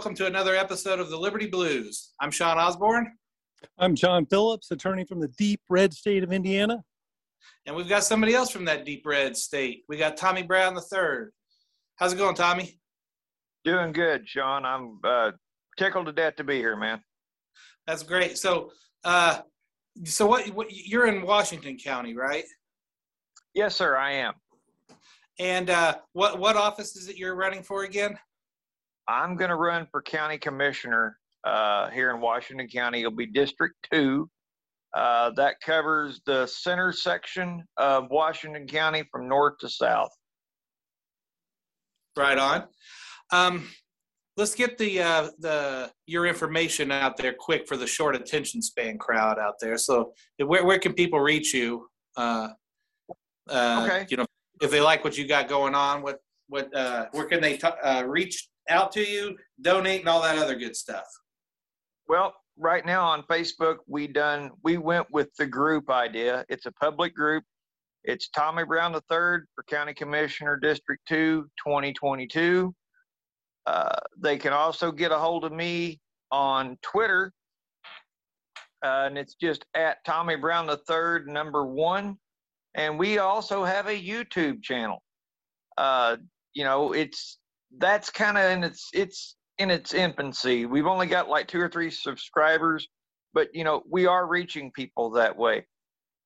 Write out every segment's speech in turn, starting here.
Hello, and welcome to another episode of the Liberty Blues. I'm Sean Osborne, I'm John Phillips, attorney from the deep red state of Indiana. and we've got somebody else from that deep red state. We got Tommy Brown III. How's it going, Tommy? Doing good, Sean. I'm uh, tickled to death to be here, man. That's great. So, uh, so what, what? You're in Washington County, right? Yes, sir, I am. And uh, what what office is it you're running for again? I'm going to run for county commissioner uh, here in Washington County. It'll be District 2. Uh, that covers the center section of Washington County from north to south. Right on. Um, let's get the uh, the your information out there quick for the short attention span crowd out there. So, where where can people reach you? Uh, uh, Okay. You know, if they like what you got going on, what what uh, where can they t- uh, reach out to you, donate, and all that other good stuff? Well, right now on Facebook, we done we went with the group idea. It's a public group. It's Tommy Brown III for County Commissioner District 2 2022. Uh, they can also get a hold of me on Twitter, uh, and it's just at Tommy Brown III number one. And we also have a YouTube channel. Uh, you know, it's that's kind of in its it's in its infancy. We've only got like two or three subscribers, but you know, we are reaching people that way.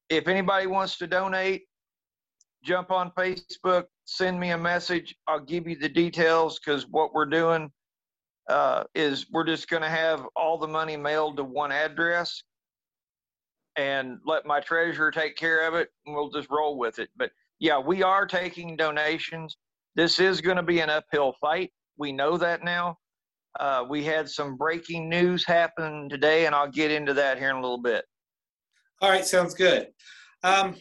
If anybody wants to donate, jump on Facebook, send me a message. I'll give you the details because what we're doing uh, is we're just going to have all the money mailed to one address and let my treasurer take care of it and we'll just roll with it. But yeah, we are taking donations. This is going to be an uphill fight. We know that now. Uh, we had some breaking news happen today, and I'll get into that here in a little bit. All right, sounds good. Um,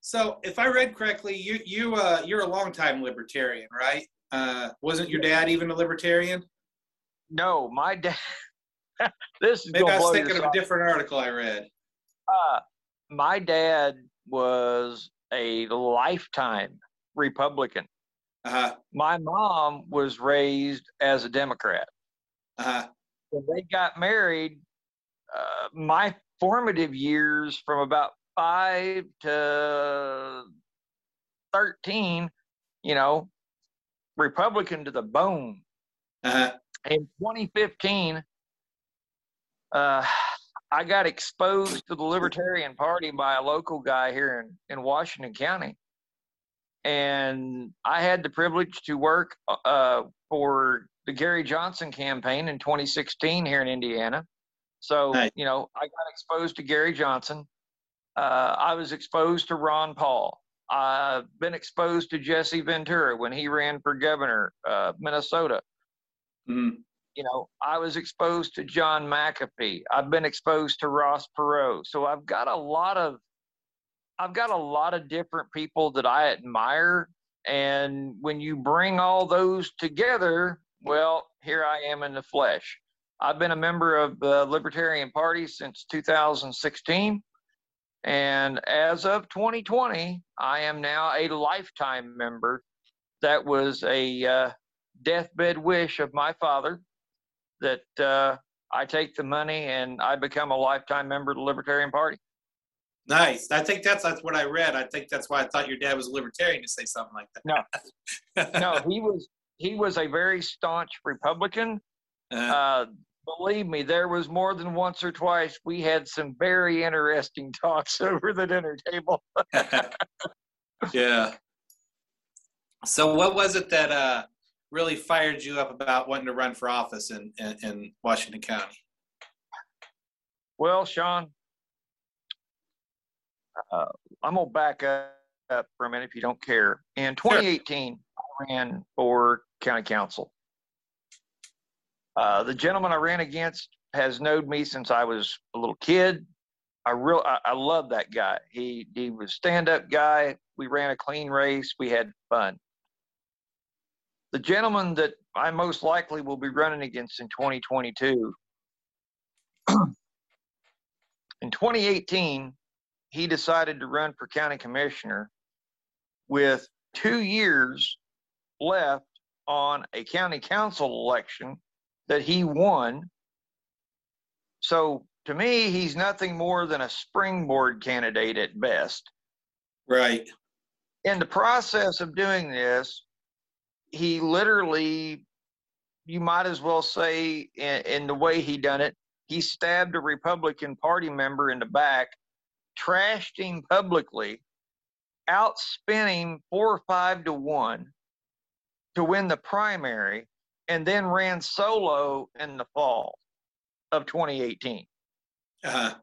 so, if I read correctly, you you uh, you're a longtime libertarian, right? Uh, wasn't your dad even a libertarian? No, my dad. this is Maybe I was thinking of a different article I read. Uh, my dad was a lifetime Republican. Uh huh. My mom was raised as a Democrat. Uh huh. when they got married, uh, my formative years from about five to 13, you know, Republican to the bone. Uh huh. In 2015, uh, I got exposed to the Libertarian Party by a local guy here in, in Washington County. And I had the privilege to work uh, for the Gary Johnson campaign in 2016 here in Indiana. So, you know, I got exposed to Gary Johnson. Uh, I was exposed to Ron Paul. I've been exposed to Jesse Ventura when he ran for governor, uh, Minnesota Mhm. you know, I was exposed to John McAfee. I've been exposed to Ross Perot. So I've got a lot of I've got a lot of different people that I admire. And when you bring all those together, well, here I am in the flesh. I've been a member of the Libertarian Party since 2016. And as of 2020, I am now a lifetime member. That was a uh, deathbed wish of my father that uh, I take the money and I become a lifetime member of the Libertarian Party. Nice. I think that's that's what I read. I think that's why I thought your dad was a libertarian to say something like that. No. No, he was he was a very staunch Republican. Uh, Uh, believe me, there was more than once or twice we had some very interesting talks over the dinner table. yeah. So, what was it that uh, really fired you up about wanting to run for office in, in, in Washington County? Well, Sean, uh, I'm gonna back up, up for a minute if you don't care. In 2018, I ran for county council. Uh, the gentleman I ran against has known me since I was a little kid. I real I, I love that guy. He he was stand up guy. We ran a clean race. We had fun. The gentleman that I most likely will be running against in 2022 in 2018, he decided to run for county commissioner with two years left on a county council election that he won. So to me, he's nothing more than a springboard candidate at best. Right. In the process of doing this, he literally, you might as well say, in, in the way he done it, he stabbed a Republican Party member in the back, trashed him publicly, outspent him four or five to one to win the primary, and then ran solo in the fall of 2018. Uh,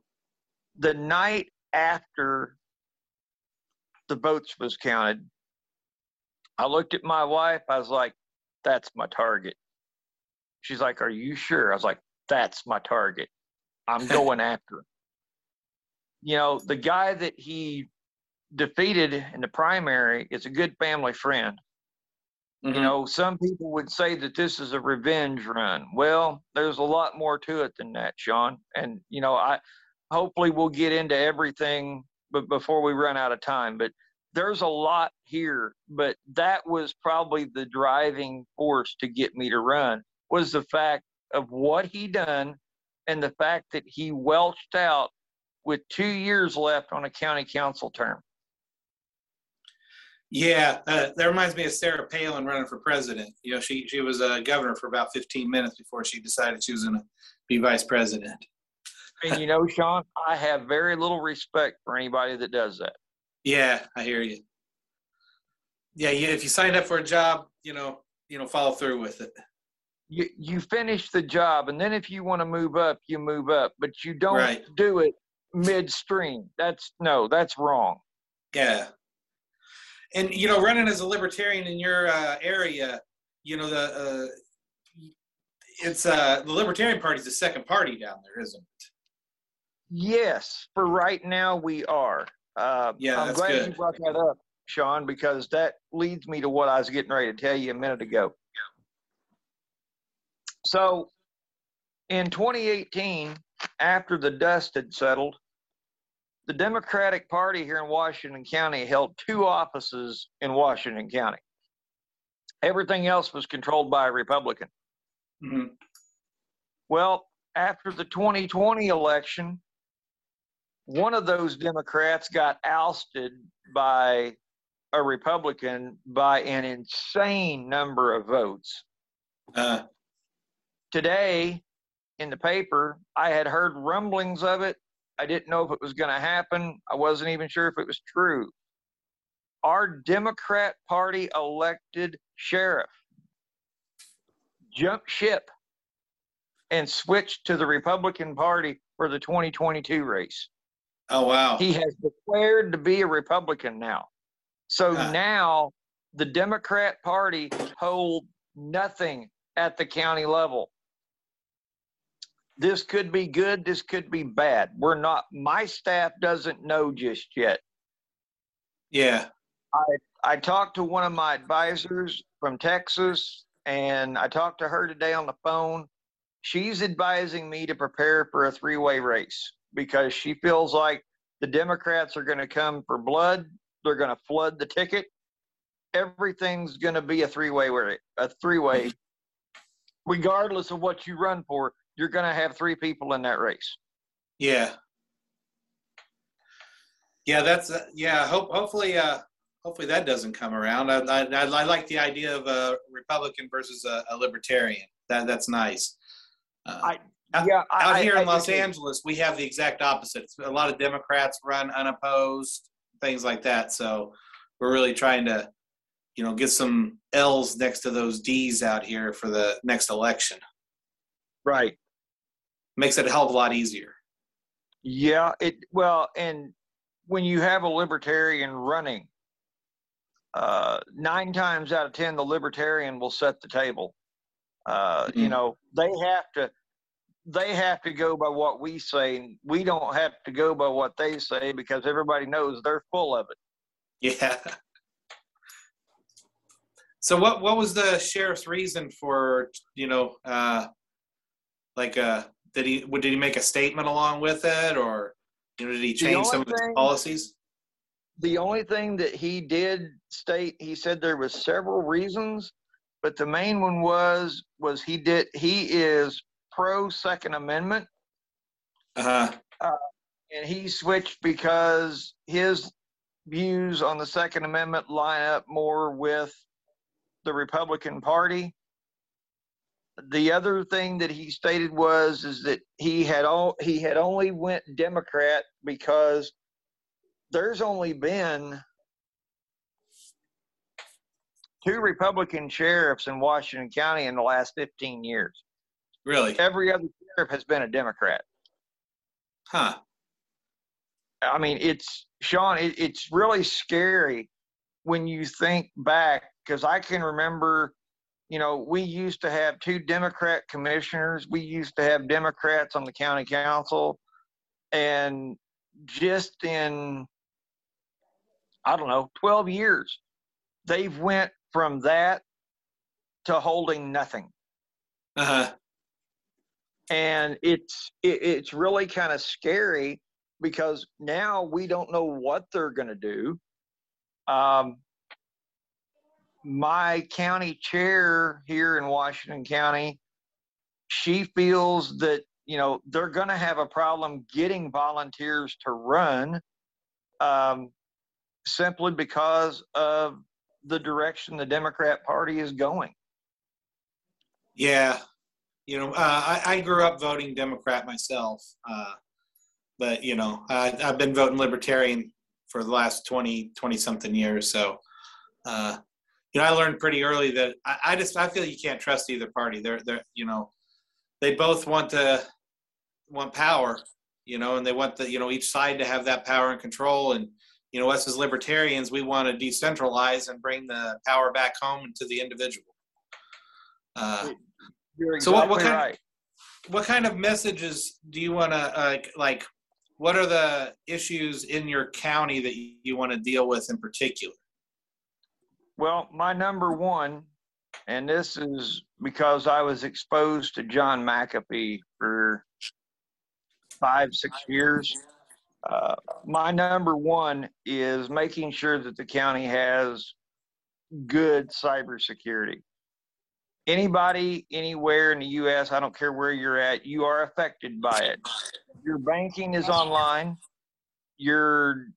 The night after the votes was counted, I looked at my wife. I was like, "That's my target." She's like, "Are you sure?" I was like, "That's my target. I'm going after him." You know, the guy that he defeated in the primary is a good family friend. mhm. You know, some people would say that this is a revenge run. Well, there's a lot more to it than that, Sean. And you know, I hopefully we'll get into everything but before we run out of time. But there's a lot here. But that was probably the driving force to get me to run was the fact of what he done and the fact that he welched out with two years left on a county council term. Yeah, uh, that reminds me of Sarah Palin running for president. You know, she she was a governor for about 15 minutes before she decided she was going to be vice president. And you know, Sean, I have very little respect for anybody that does that. Yeah, I hear you. Yeah, yeah. If you signed up for a job, you know, you know, follow through with it. You you finish the job, and then if you want to move up, you move up, but you don't Right. do it midstream. That's no, that's wrong. Yeah. And you know, running as a libertarian in your uh, area, you know, the uh, it's uh, the Libertarian Party is the second party down there, isn't it? Yes, for right now we are. Uh, Yeah, I'm glad you brought that up, Sean, because that leads me to what I was getting ready to tell you a minute ago. So, in 2018, after the dust had settled, the Democratic Party here in Washington County held two offices in Washington County. Everything else was controlled by a Republican. hmm Well, after the 2020 election, one of those Democrats got ousted by a Republican by an insane number of votes. Uh, Today, in the paper, I had heard rumblings of it. I didn't know if it was going to happen. I wasn't even sure if it was true. Our Democrat Party elected sheriff jumped ship and switched to the Republican Party for the 2022 race. oh wow. He has declared to be a Republican now. So Ah. now the Democrat Party hold nothing at the county level. This could be good, this could be bad. We're not, my staff doesn't know just yet. yeah. I I talked to one of my advisors from Texas, and I talked to her today on the phone. She's advising me to prepare for a three way race because she feels like the Democrats are going to come for blood. They're going to flood the ticket. Everything's going to be a three way a three way. Regardless of what you run for, you're going to have three people in that race. Yeah. Yeah, that's uh, yeah. Hope hopefully uh, hopefully that doesn't come around. I, I, I like the idea of a Republican versus a, a Libertarian. That that's nice. Uh, I- out, yeah, out here in Los. Angeles, we have the exact opposite. A lot of Democrats run unopposed, things like that. So we're really trying to, you know, get some L's next to those D's out here for the next election. Right. Makes it a hell of a lot easier. Yeah, it well, and when you have a libertarian running, uh, nine times out of ten, the libertarian will set the table. Uh, You Mhm. know, they have to they have to go by what we say, and we don't have to go by what they say because everybody knows they're full of it. Yeah. So what what was the sheriff's reason for you know uh, like uh did he did he make a statement along with it or you know did he change some of only his policies? The only thing that he did state, he said there was several reasons, but the main one was was he did he is pro Second Amendment, Uh, and he switched because his views on the Second Amendment line up more with the Republican Party. The other thing that he stated was is that he had all he had only went Democrat because there's only been two Republican sheriffs in Washington County in the last 15 years. really? Every other sheriff has been a Democrat. Huh. I mean, it's Sean. It, it's really scary when you think back because I can remember, you know, we used to have two Democrat commissioners. We used to have Democrats on the county council, and just in I don't know, twelve years, they've went from that to holding nothing Uh huh. and it's it, it's really kind of scary because now we don't know what they're going to do um, my county chair here in washington county she feels that you know they're going to have a problem getting volunteers to run um, simply because of the direction the democrat party is going Yeah. You know, uh, I, I grew up voting Democrat myself, uh, but you know, I, I've been voting Libertarian for the last 20, 20 something years. So, uh, you know, I learned pretty early that I, I just I feel you can't trust either party. They're they're you know, they both want to want power, you know, and they want the you know each side to have that power and control. And you know, us as libertarians, we want to decentralize and bring the power back home to the individual. Uh, You're So what- what kind- right. what kind of messages do you want to uh, like what are the issues in your county that you, you want to deal with in particular Well, my number one, and this is because I was exposed to John McAfee for five, six years. Uh, my number one is making sure that the county has good cybersecurity. Anybody, anywhere in the U.S., I don't care where you're at, you are affected by it. Your banking is online. Your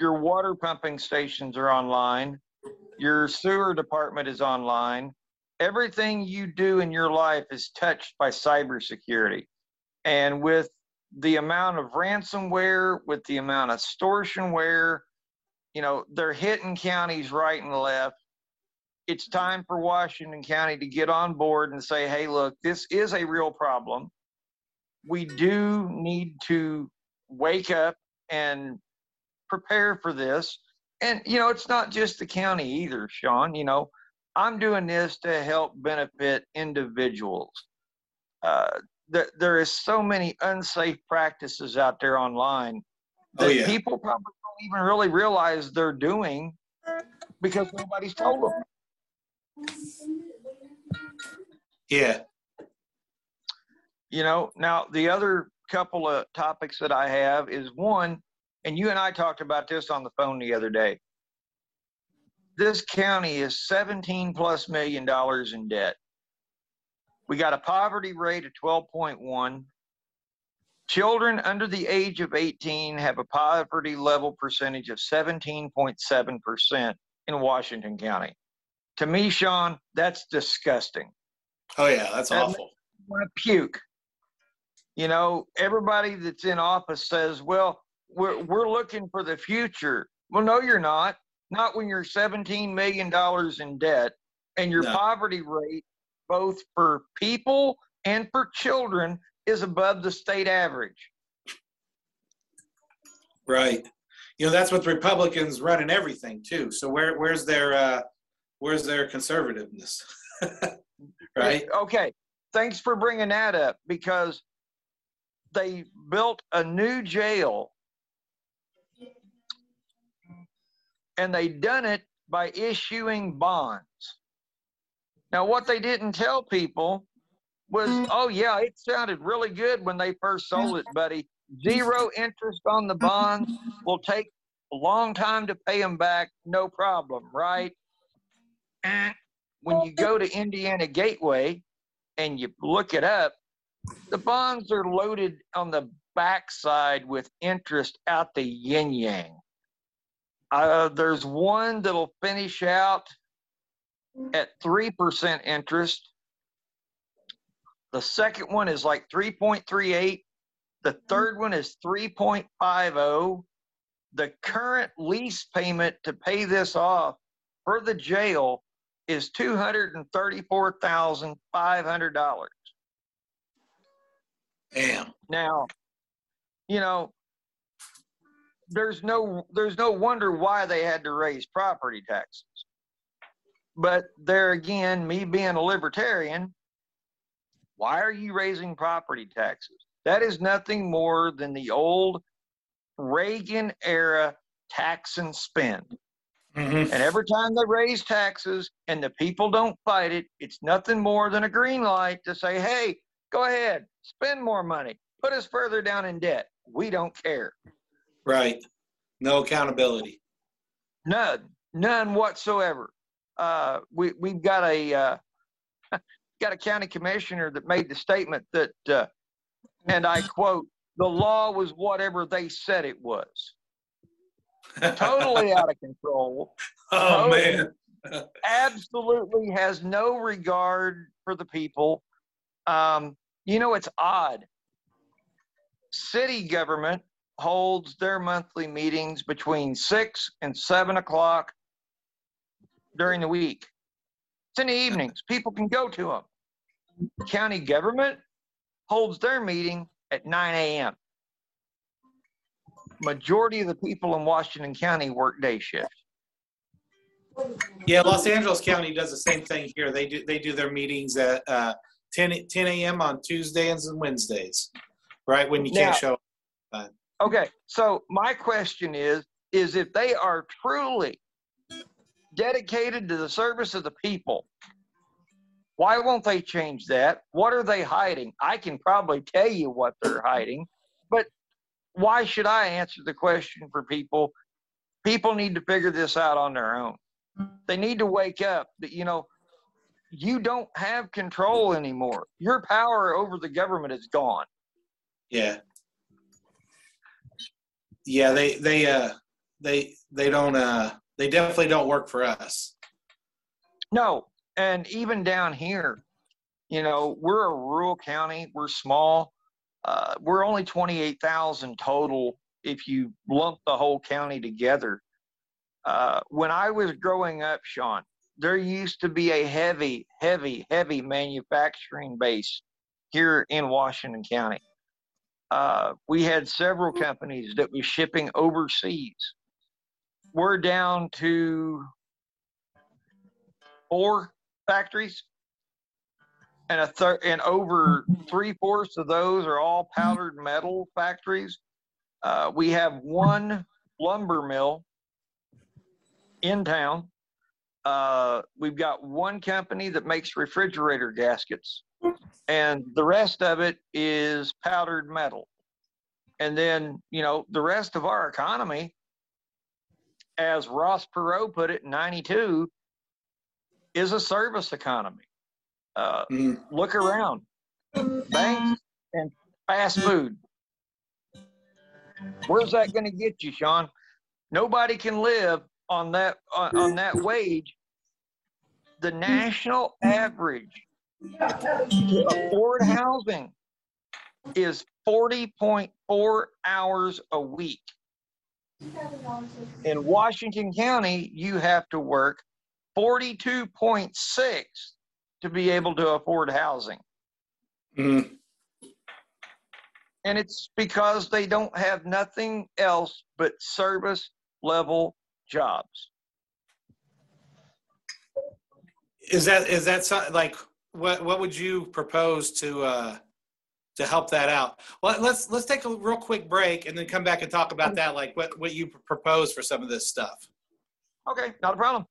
your water pumping stations are online your sewer department is online. Everything you do in your life is touched by cybersecurity. And with the amount of ransomware, with the amount of extortionware, you know, they're hitting counties right and left. It's time for Washington County to get on board and say, hey, look, this is a real problem. We do need to wake up and prepare for this and you know it's not just the county either sean you know i'm doing this to help benefit individuals. Uh, th- there is so many unsafe practices out there online Oh, that yeah. people probably don't even really realize they're doing because nobody's told them yeah. You know now the other couple of topics that i have is one and you and i talked about this on the phone the other day. This county is 17 plus million dollars in debt. We got a poverty rate of 12.1 children under the age of 18 have a poverty level percentage of 17.7% in washington county. To me sean that's disgusting. Oh yeah that's That- awful. want to puke. You know, everybody that's in office says, well, we're, we're looking for the future. Well, no, you're not. Not when you're $17 million in debt and your No. poverty rate, both for people and for children, is above the state average. right you know that's with republicans running everything too so where where's their uh where's their conservativeness right Okay. Thanks for bringing that up because they built a new jail and they done it by issuing bonds. Now, what they didn't tell people was, oh, yeah, it sounded really good when they first sold it, buddy. Zero interest on the bonds will take a long time to pay them back, no problem, right? Eh, when you go to Indiana Gateway and you look it up, the bonds are loaded on the backside with interest out the yin yang. Uh, there's one that'll finish out at 3% interest. The second one is like 3.38. The third one is 3.50. The current lease payment to pay this off for the jail is $234,500. Damn. Now, you know, there's no there's no wonder why they had to raise property taxes. But there again, me being a libertarian, why are you raising property taxes? That is nothing more than the old Reagan era tax and spend. Mhm. And every time they raise taxes and the people don't fight it, it's nothing more than a green light to say, hey, go ahead, spend more money, put us further down in debt. We don't care. Right. No accountability. None, none whatsoever. Uh, we we've got a uh, got a county commissioner that made the statement that, uh, and I quote, "The law was whatever they said it was." Totally out of control. oh Totally. man. absolutely has no regard for the people. Um, you know, it's odd. City government holds their monthly meetings between six and seven o'clock during the week. It's in the evenings. People can go to them. County government holds their meeting at 9 a.m. Majority of the people in Washington County work day shift. Yeah, Los Angeles County does the same thing here. They do they do their meetings at uh, 10 10 a.m. on Tuesdays and Wednesdays, right when you can't Now- show. Okay, so my question is, is if they are truly dedicated to the service of the people, why won't they change that? What are they hiding? I can probably tell you what they're hiding, but why should I answer the question for people? People need to figure this out on their own. They need to wake up that, you know, you don't have control anymore. Your power over the government is gone. Yeah. Yeah, they they uh they they don't uh they definitely don't work for us. No, and even down here, you know, we're a rural county. We're small. Uh, we're only 28,000 total if you lump the whole county together. Uh, when I was growing up, Sean, there used to be a heavy, heavy, heavy manufacturing base here in Washington County. Uh, we had several companies that was shipping overseas. We're down to four factories, and a and over three fourths of those are all powdered metal factories. Uh, we have one lumber mill in town. Uh, we've got one company that makes refrigerator gaskets, and the rest of it is powdered metal. And then, you know, the rest of our economy, as Ross Perot put it in 92, is a service economy. Uh, Mhm. look around banks and fast food. Where's that going to get you, Sean? Nobody can live on that on, on that wage. The national average to afford housing is 40.4 hours a week. In Washington County, you have to work 42.6 to be able to afford housing. Mhm. And it's because they don't have nothing else but service level jobs. Is that is that so, like what what would you propose to uh to help that out? Well, let's let's take a real quick break and then come back and talk about that like what what you propose for some of this stuff. Okay, not a problem.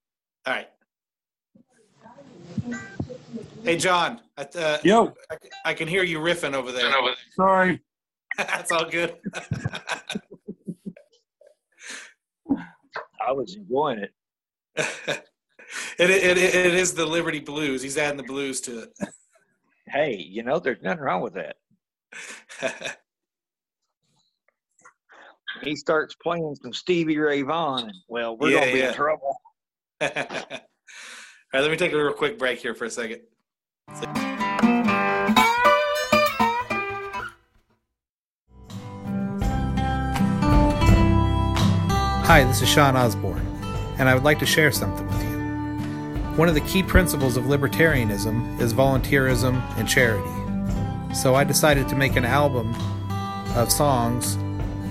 All right. Hey John, uh, Yo, I, I can hear you riffing over there. sorry. That's all good. I was enjoying it. It, it, it, it is the Liberty Blues. He's adding the blues to it. Hey, you know, there's nothing wrong with that. He starts playing some Stevie Ray Vaughan, well, we're Yeah, gonna be yeah. in trouble. All right, let me take a real quick break here for a second. Hi, this is Sean Osborne, and I would like to share something with you. One of the key principles of libertarianism is volunteerism and charity. So I decided to make an album of songs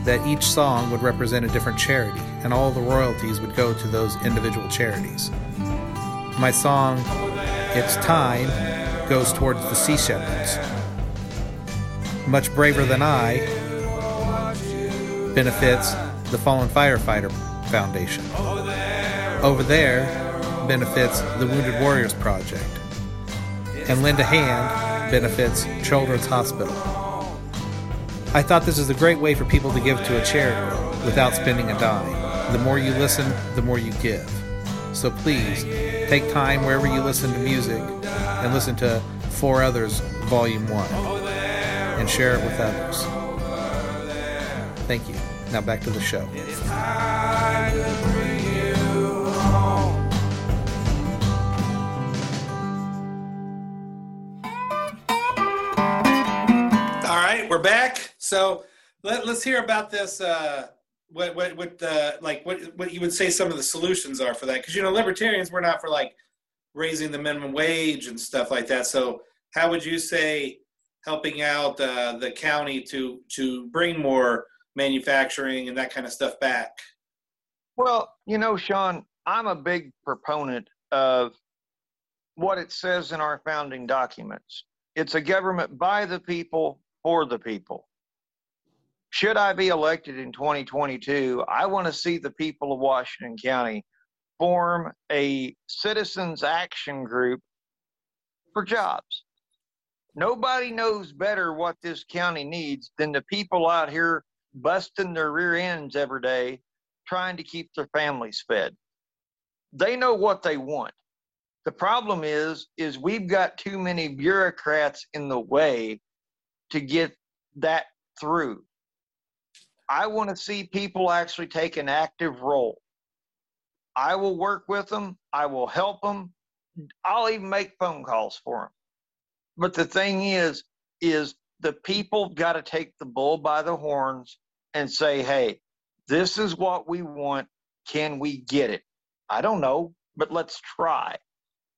that each song would represent a different charity, and all the royalties would go to those individual charities. My song, It's Time, goes towards the Sea Shepherds. Much Braver Than I benefits the Fallen Firefighter Foundation. Over there benefits the Wounded Warriors Project. And Lend a Hand benefits Children's Hospital. I thought this is a great way for people to give to a charity without spending a dime. The more you listen, the more you give. So please, take time wherever you listen to music and listen to Four Others Volume 1 and share it with others. Thank you. Now back to the show. We're back. So let, let's hear about this. Uh, what what what uh, like what what you would say some of the solutions are for that? Because you know libertarians we're not for like raising the minimum wage and stuff like that. So how would you say helping out uh, the county to to bring more manufacturing and that kind of stuff back? Well, you know, Sean, I'm a big proponent of what it says in our founding documents. It's a government by the people, for the people. Should I be elected in 2022, I want to see the people of Washington County form a citizens action group for jobs. Nobody knows better what this county needs than the people out here busting their rear ends every day trying to keep their families fed. They know what they want. The problem is is we've got too many bureaucrats in the way to get that through. I want to see people actually take an active role. I will work with them, I will help them. I'll even make phone calls for them. But the thing is is the people got to take the bull by the horns and say, "Hey, this is what we want. Can we get it? I don't know, but let's try.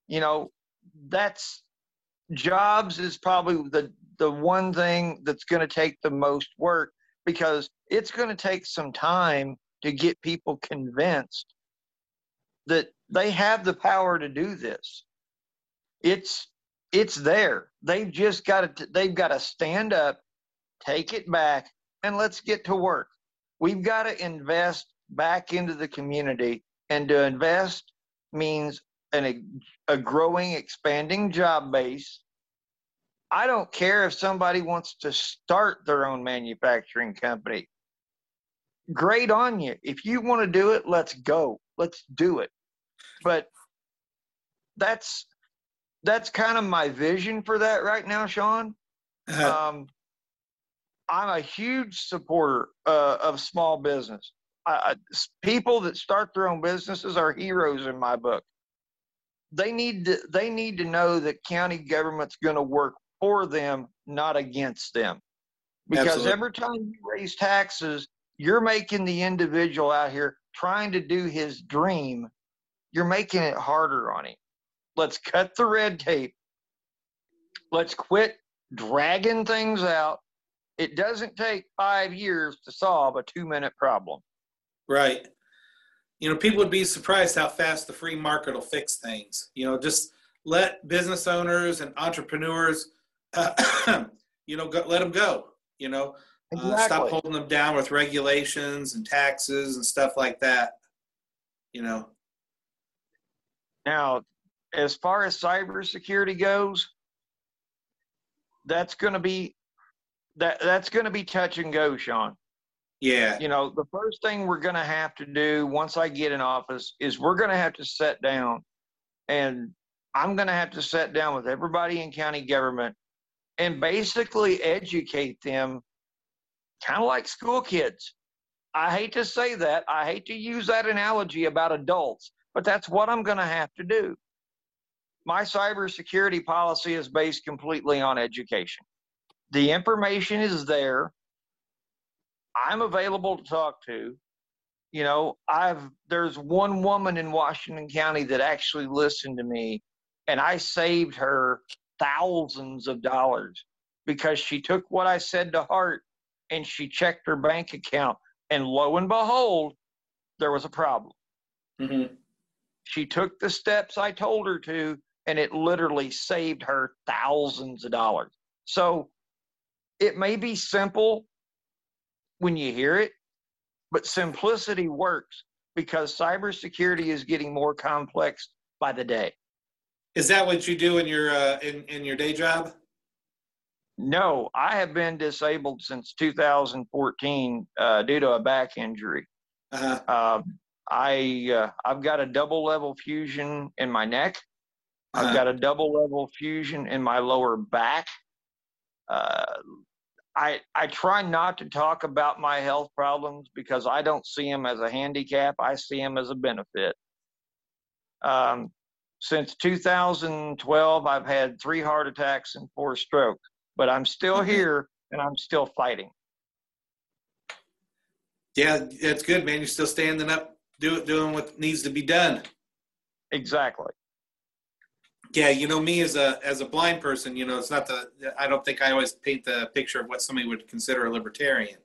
You know, that's jobs is probably the the one thing that's going to take the most work because it's going to take some time to get people convinced that they have the power to do this. It's it's there. They've just got to they've got to stand up, take it back and let's get to work. We've got to invest back into the community and to invest means an, a, a growing expanding job base i don't care if somebody wants to start their own manufacturing company. Great on you. If you want to do it let's go. Let's do it. But that's that's kind of my vision for that right now sean. Um, I'm a huge supporter uh, of small business. I, I, people that start their own businesses are heroes in my book. They need to they need to know that county government's going to work for them, not against them. Because Absolutely. every time you raise taxes, you're making the individual out here trying to do his dream. You're making it harder on him. Let's cut the red tape. Let's quit dragging things out. It doesn't take five years to solve a two minute problem. Right. You know, people would be surprised how fast the free market will fix things. You know, just let business owners and entrepreneurs, uh, you know, go, let them go. You know, uh, stop holding them down with regulations and taxes and stuff like that. You know, Now, as far as cybersecurity goes, that's going to be that that's going to be touch and go, Sean. yeah, You know, the first thing we're going to have to do once I get in office is we're going to have to sit down and I'm going to have to sit down with everybody in county government and basically educate them, kind of like school kids. I hate to say that. I hate to use that analogy about adults, but that's what I'm going to have to do. My cybersecurity policy is based completely on education. The information is there. I'm available to talk to. You know, I've there's one woman in Washington County that actually listened to me and I saved her thousands of dollars because she took what I said to heart and she checked her bank account and lo and behold, there was a problem. Mm-hmm. She took the steps I told her to, and it literally saved her thousands of dollars. So it may be simple when you hear it, but simplicity works because cybersecurity is getting more complex by the day. Is that what you do in your uh, in in your day job? No, I have been disabled since 2014 uh, due to a back injury. Uh-huh. Uh, I uh, I've got a double level fusion in my neck. I've Uh-huh. got a double level fusion in my lower back. Uh, I I try not to talk about my health problems because I don't see them as a handicap. I see them as a benefit. Um, since 2012, I've had three heart attacks and four strokes, but I'm still Mhm. here and I'm still fighting. Yeah, that's good, man. You're still standing up, do, doing what needs to be done. Exactly. Yeah, you know me as a as a blind person, you know, it's not the I don't think I always paint the picture of what somebody would consider a libertarian.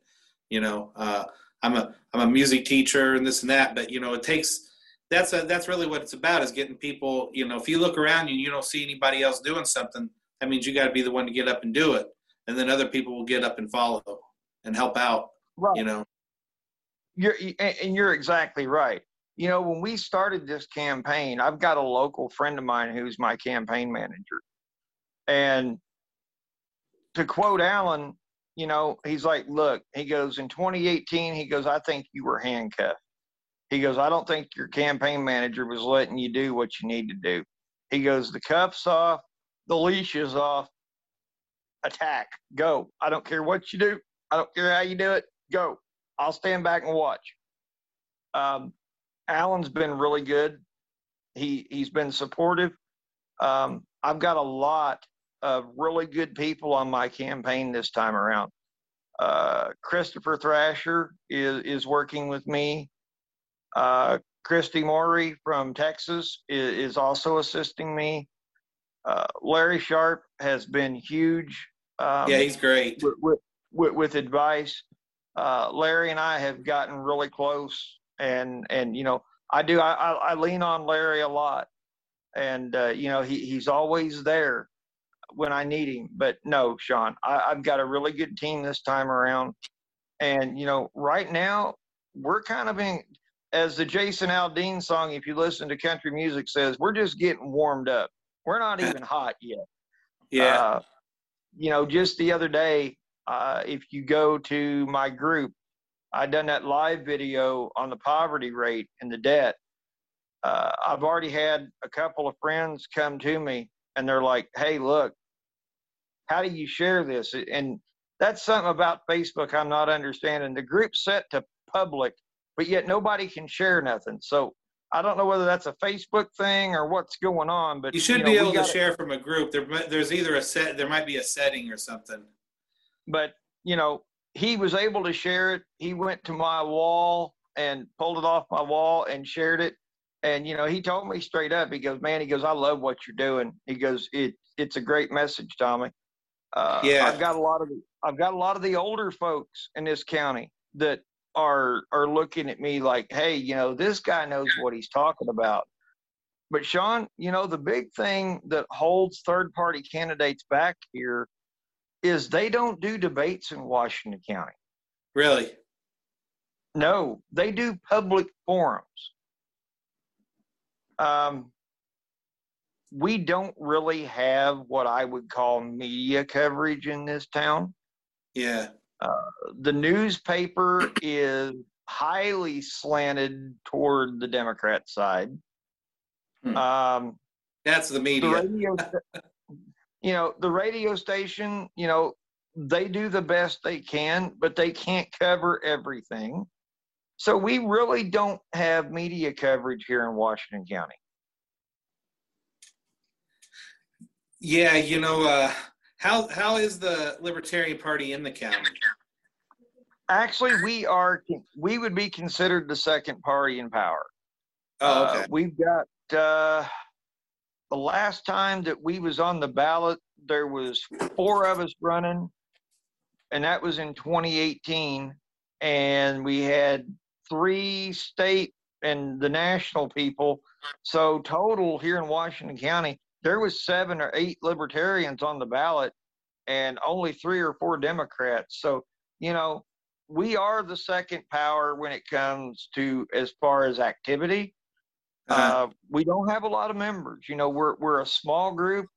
You know, uh, I'm a I'm a music teacher and this and that, but you know, it takes that's a, that's really what it's about is getting people. You know, if you look around you and you don't see anybody else doing something, that means you got to be the one to get up and do it, and then other people will get up and follow and help out. Right. You know, You're and and you're exactly right. You know, when we started this campaign, I've got a local friend of mine who's my campaign manager. And to quote Alan, you know, he's like, look, he goes, in 2018, he goes, I think you were handcuffed. He goes, I don't think your campaign manager was letting you do what you need to do. He goes, the cuffs off, the leash is off, attack, go. I don't care what you do. I don't care how you do it, go. I'll stand back and watch. Um, Alan's been really good. He he's been supportive. Um, I've got a lot of really good people on my campaign this time around. Uh, Christopher Thrasher is is working with me. Uh, Christy Morey from Texas is, is also assisting me. Uh, Larry Sharpe has been huge. Um, yeah, he's great. with, with, with, advice. Uh, Larry and I have gotten really close, and and you know I do I, I, I lean on Larry a lot, and uh, you know he he's always there when I need him. But no, Sean, I, I've got a really good team this time around, and you know right now we're kind of in as the Jason Aldean song. If you listen to country music, says we're just getting warmed up. We're not even hot yet. Yeah, Uh, you know, just the other day, uh, if you go to my group, I done that live video on the poverty rate and the debt. Uh, I've already had a couple of friends come to me and they're like, "Hey, look, how do you share this?" And that's something about Facebook I'm not understanding. The group's set to public, but yet nobody can share nothing. So I don't know whether that's a Facebook thing or what's going on. But you should know, be able to gotta- share from a group. There, there's either a set, there might be a setting or something. but you know he was able to share it he went to my wall and pulled it off my wall and shared it and you know he told me straight up he goes man he goes i love what you're doing he goes it it's a great message tommy uh, Yeah. i've got a lot of i've got a lot of the older folks in this county that are are looking at me like hey you know this guy knows what he's talking about but sean you know the big thing that holds third party candidates back here is they don't do debates in Washington County. Really? No, they do public forums. Um, we don't really have what I would call media coverage in this town. Yeah. The newspaper is highly slanted toward the Democrat side. Hmm. Um, That's the the media. radio you know the radio station you know they do the best they can but they can't cover everything so we really don't have media coverage here in washington county Yeah, you know, uh, how how is the Libertarian Party in the county? actually we are we would be considered the second party in power Oh, Uh, we've got uh, the last time that we was on the ballot, there was four of us running, and that was in 2018. And we had three state and the national people. So total here in Washington County, there was seven or eight libertarians on the ballot, and only three or four Democrats. So you know, we are the second power when it comes to as far as activity. Uh-huh. Uh, we don't have a lot of members. You know, we're we're a small group.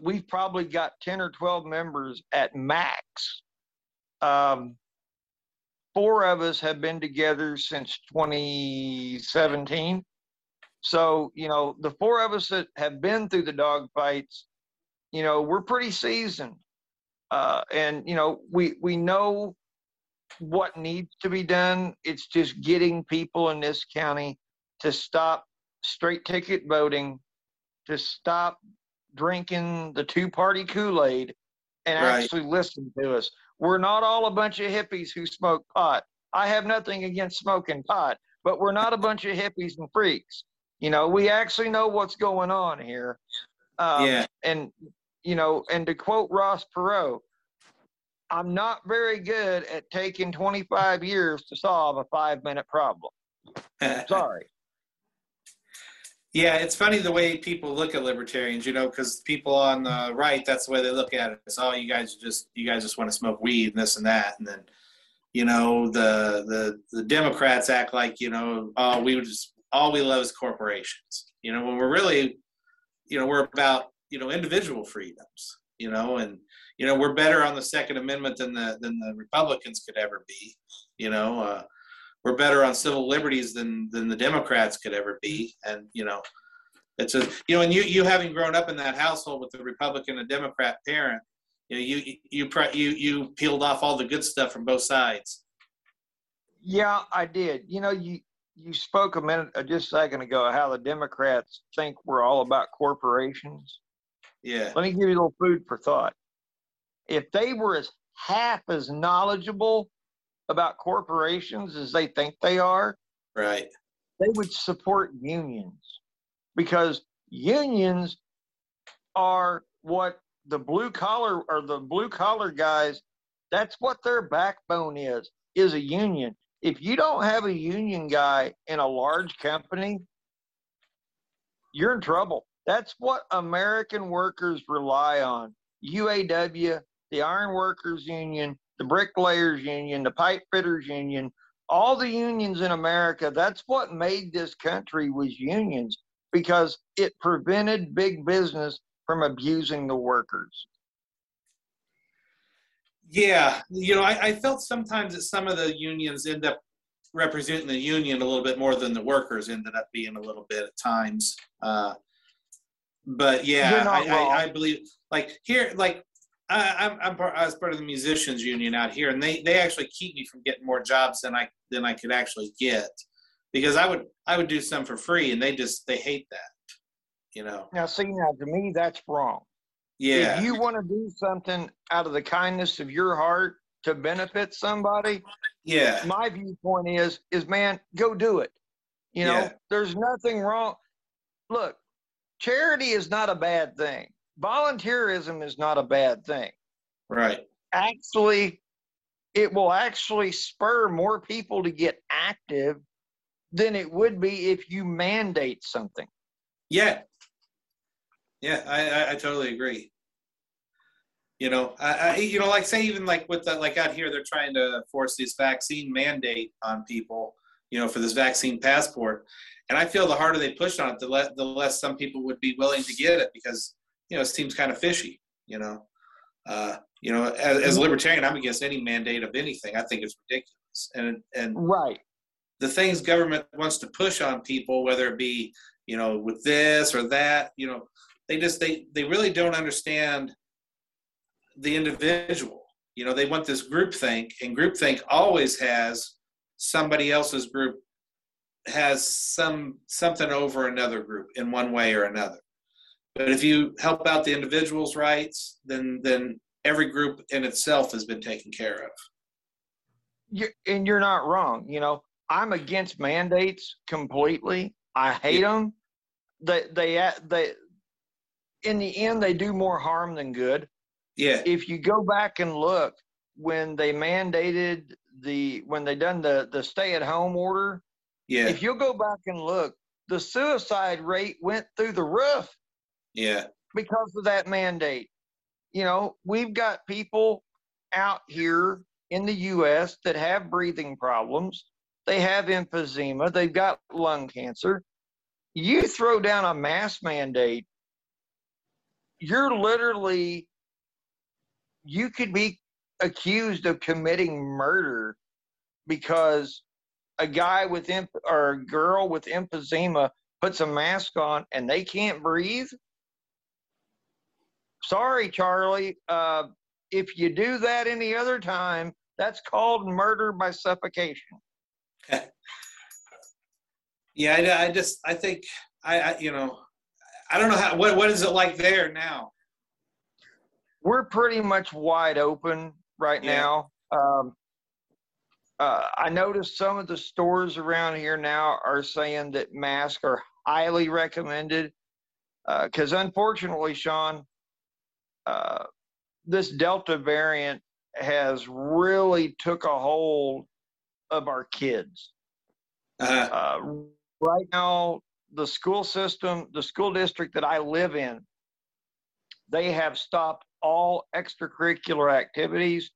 We've probably got ten or twelve members at max. Um, four of us have been together since 2017. So you know, the four of us that have been through the dog fights, you know, we're pretty seasoned, uh, and you know, we we know what needs to be done. It's just getting people in this county to stop straight ticket voting, to stop drinking the two party Kool Aid and Right. actually listen to us. We're not all a bunch of hippies who smoke pot. I have nothing against smoking pot, but we're not a bunch of hippies and freaks. You know, we actually know what's going on here. Um, Yeah. And, you know, and to quote Ross Perot, I'm not very good at taking 25 years to solve a five minute problem. Sorry. yeah, it's funny the way people look at libertarians, you know, because people on the right, that's the way they look at it. It's oh, you guys just you guys just want to smoke weed and this and that, and then you know the the the Democrats act like you know oh we would just all we love is corporations, you know, when we're really you know we're about you know individual freedoms, you know, and you know we're better on the Second Amendment than the than the Republicans could ever be, you know. Uh, we're better on civil liberties than than the Democrats could ever be, and you know, it's a you know, and you you having grown up in that household with a Republican and Democrat parent, you know, you you you you peeled off all the good stuff from both sides. Yeah, I did. You know, you you spoke a minute, uh, just a second ago, how the Democrats think we're all about corporations. Yeah, Let me give you a little food for thought. If they were as half as knowledgeable about corporations as they think they are, right. they would support unions because unions are what the blue collar or the blue collar guys that's what their backbone is is a union if you don't have a union guy in a large company you're in trouble that's what american workers rely on uaw the iron workers union the bricklayers union the pipe fitters union all the unions in America, that's what made this country was unions because it prevented big business from abusing the workers. Yeah, you know, I, I felt sometimes that some of the unions end up representing the union a little bit more than the workers ended up being a little bit at times. Uh, but yeah, I. I, I believe like here, like I, I'm, I'm part, I was part of the musicians union out here, and they they actually keep me from getting more jobs than I than I could actually get because I would I would do some for free, and they just they hate that, you know. Now, see, now to me, that's wrong. Yeah, If you want to do something out of the kindness of your heart to benefit somebody, yeah, my viewpoint is, is man, go do it. You know, Yeah. there's nothing wrong. Look, charity is not a bad thing. Volunteerism is not a bad thing. right. actually it will actually spur more people to get active than it would be if you mandate something. Yeah. Yeah, I, I, I totally agree. You know, I, I, you know, like say even like with the, like out here, they're trying to force this vaccine mandate on people, you know, for this vaccine passport. And I feel the harder they push on it, the less, the less some people would be willing to get it because, you know, it seems kind of fishy, you know. Uh, you know, as, as a libertarian, I'm against any mandate of anything. I think it's ridiculous. And, and Right. the things government wants to push on people, whether it be you know, with this or that. You know, they just they they really don't understand the individual. You know, they want this group think, and group think always has somebody else's group has some something over another group in one way or another. But if you help out the individual's rights, then then every group in itself has been taken care of. you and you're not wrong. You know, I'm against mandates completely. I hate them. They they they in the end they do more harm than good. Yeah, If you go back and look when they mandated the when they done the the stay at home order, yeah, if you'll go back and look, the suicide rate went through the roof yeah, because of that mandate. You know, we've got people out here in the US that have breathing problems. They have emphysema, they've got lung cancer. You throw down a mask mandate, you're literally you could be accused of committing murder because a guy with emp- or a girl with emphysema puts a mask on and they can't breathe sorry, Charlie. Uh, if you do that any other time, that's called murder by suffocation. yeah. I, I just I think I, I you know I don't know how what what is it like there now? We're pretty much wide open right Yeah. now. Um, uh, I noticed some of the stores around here now are saying that masks are highly recommended because, unfortunately, Sean, uh, this Delta variant has really took a hold of our kids. Uh, Uh, right now, the school system, the school district that I live in, they have stopped all extracurricular activities,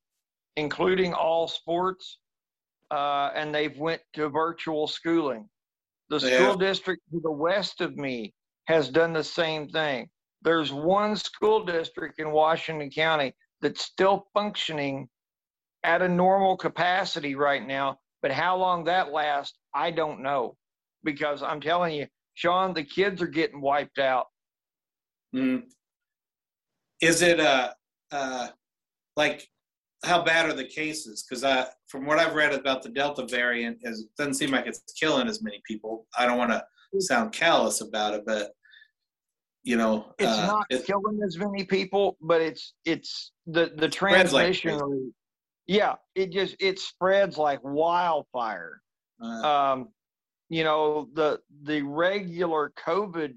including all sports, uh, and they've went to virtual schooling. The school district to the west of me has done the same thing. There's one school district in Washington County that's still functioning at a normal capacity right now, but how long that lasts, I don't know. Because I'm telling you, Sean, the kids are getting wiped out. mm. Is it uh uh like how bad are the cases? Because I from what I've read about the Delta variant, is it doesn't seem like it's killing as many people. I don't want to sound callous about it, but you know, It's uh, not it- killing as many people, but it's it's the the spreads like transmission. yeah, it just it spreads like wildfire. uh, um, you know the the regular COVID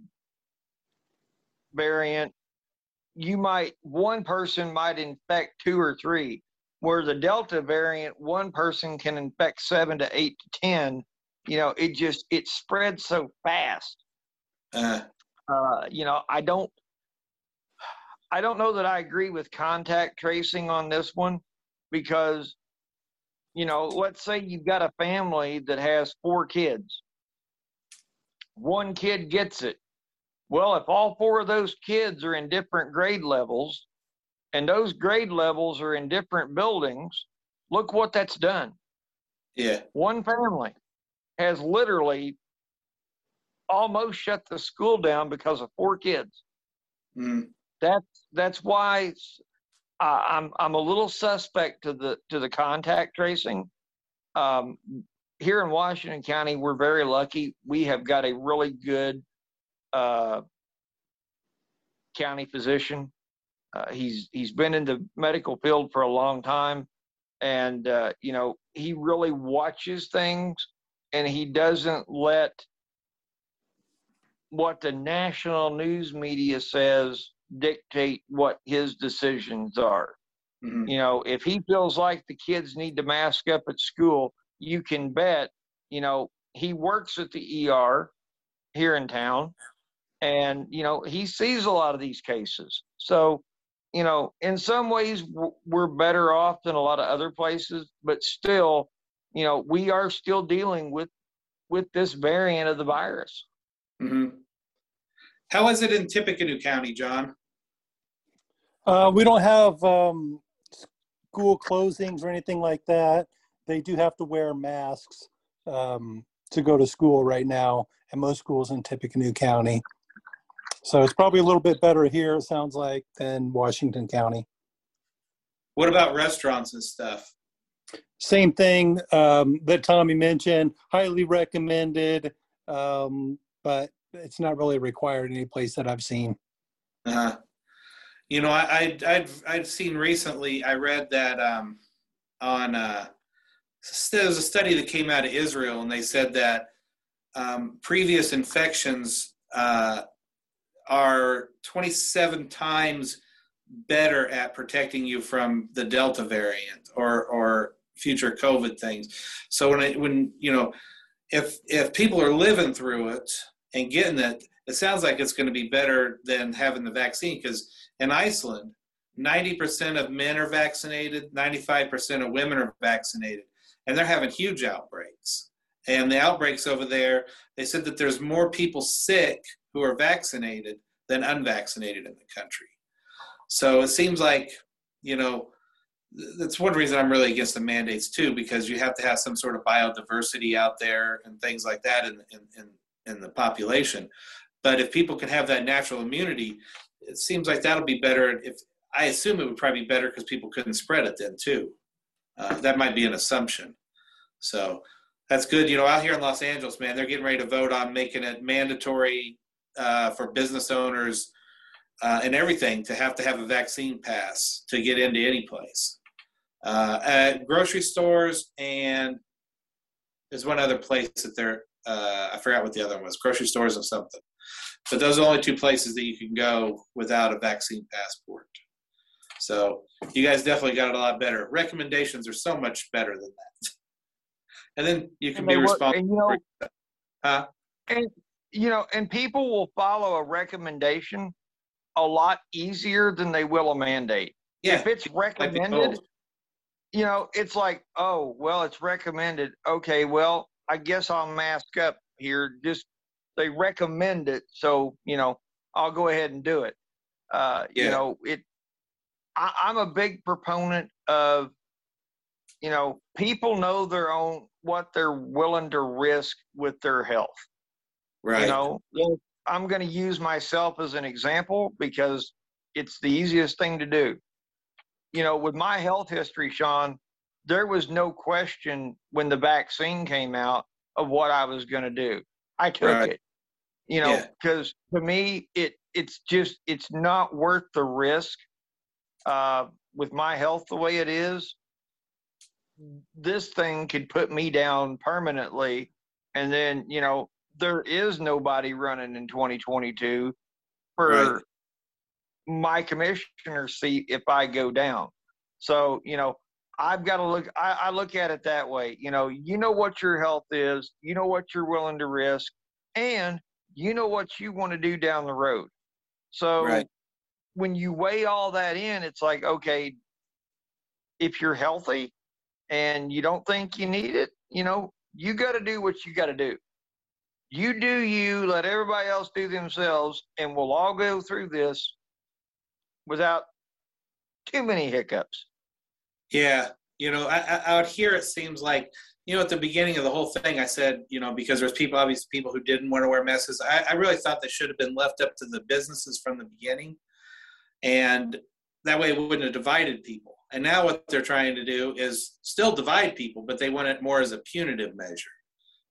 variant, you might one person might infect two or three, where the Delta variant, one person can infect seven to eight to ten. You know, it just it spreads so fast. uh, Uh, you know, I don't. I don't know that I agree with contact tracing on this one because, you know, let's say you've got a family that has four kids. One kid gets it. Well, if all four of those kids are in different grade levels and those grade levels are in different buildings, look what that's done. yeah, One family has literally almost shut the school down because of four kids mm, that's that's why uh, I'm I'm a little suspect to the to the contact tracing. Um, here in Washington County, we're very lucky. We have got a really good uh, county physician. Uh, he's he's been in the medical field for a long time, and uh, you know he really watches things, and he doesn't let what the national news media says dictate what his decisions are. mhm, You know, if he feels like the kids need to mask up at school, you can bet, you know, he works at the ER here in town and, you know, he sees a lot of these cases. So, you know, in some ways we're better off than a lot of other places, but still, you know, we are still dealing with with this variant of the virus. mhm. How is it in Tippecanoe County, John? Uh, we don't have um, school closings or anything like that. They do have to wear masks. Um, to go to school right now at most schools in Tippecanoe County. So it's probably a little bit better here, it sounds like, than Washington County. What about restaurants and stuff? Same thing um, that Tommy mentioned, highly recommended, um, but it's not really required any place that I've seen. Uh-huh. You know, I, I I've I've seen recently. I read that um, on uh, there was a study that came out of Israel, and they said that um, previous infections uh, are 27 times better at protecting you from the Delta variant or or future COVID things. So when when you know if if people are living through it and getting it, it sounds like it's going to be better than having the vaccine because in Iceland, 90% of men are vaccinated, 95% of women are vaccinated, and they're having huge outbreaks. And the outbreaks over there, they said that there's more people sick who are vaccinated than unvaccinated in the country. So it seems like, you know, that's one reason I'm really against the mandates too, because you have to have some sort of biodiversity out there and things like that in, in, in, in the population. But if people can have that natural immunity, it seems like that'll be better. If I assume it would probably be better because people couldn't spread it then too. Uh, that might be an assumption. So that's good. You know, out here in Los Angeles, man, they're getting ready to vote on making it mandatory uh, for business owners uh, and everything to have to have a vaccine pass to get into any place. Uh, at grocery stores and there's one other place that they're uh, I forgot what the other one was grocery stores or something. But those are only two places that you can go without a vaccine passport. So you guys definitely got it a lot better. Recommendations are so much better than that. And then you can And be work- responsible. and, you know, Huh? And you know, and people will follow a recommendation a lot easier than they will a mandate. Yeah, If it's recommended, you know, it's like, oh, well, it's recommended. Okay, well, I guess I'll mask up here. Just they recommend it, so you know, I'll go ahead and do it. Uh, Yeah. You know, it. I, I'm a big proponent of, you know, people know their own what they're willing to risk with their health. right. You know, I'm going to use myself as an example because it's the easiest thing to do. You know, with my health history, Sean, there was no question when the vaccine came out of what I was going to do. I took Right. it. You know, Yeah. because to me, it it's just it's not worth the risk. Uh, with my health the way it is, this thing could put me down permanently, and then you know there is nobody running in 2022 for Right. my commissioner seat if I go down. So, you know, I've got to look, I, I look at it that way. You know, you know what your health is, you know what you're willing to risk, and you know what you want to do down the road. So, Right. When you weigh all that in, it's like, okay, if you're healthy and you don't think you need it, you know, you got to do what you got to do. You do you, let everybody else do themselves, and we'll all go through this without too many hiccups. Yeah, you know, I, I, out here it seems like, you know, at the beginning of the whole thing, I said, you know, because there's people, obviously people who didn't want to wear masks. I, I really thought they should have been left up to the businesses from the beginning, and that way it wouldn't have divided people. And now what they're trying to do is still divide people, but they want it more as a punitive measure.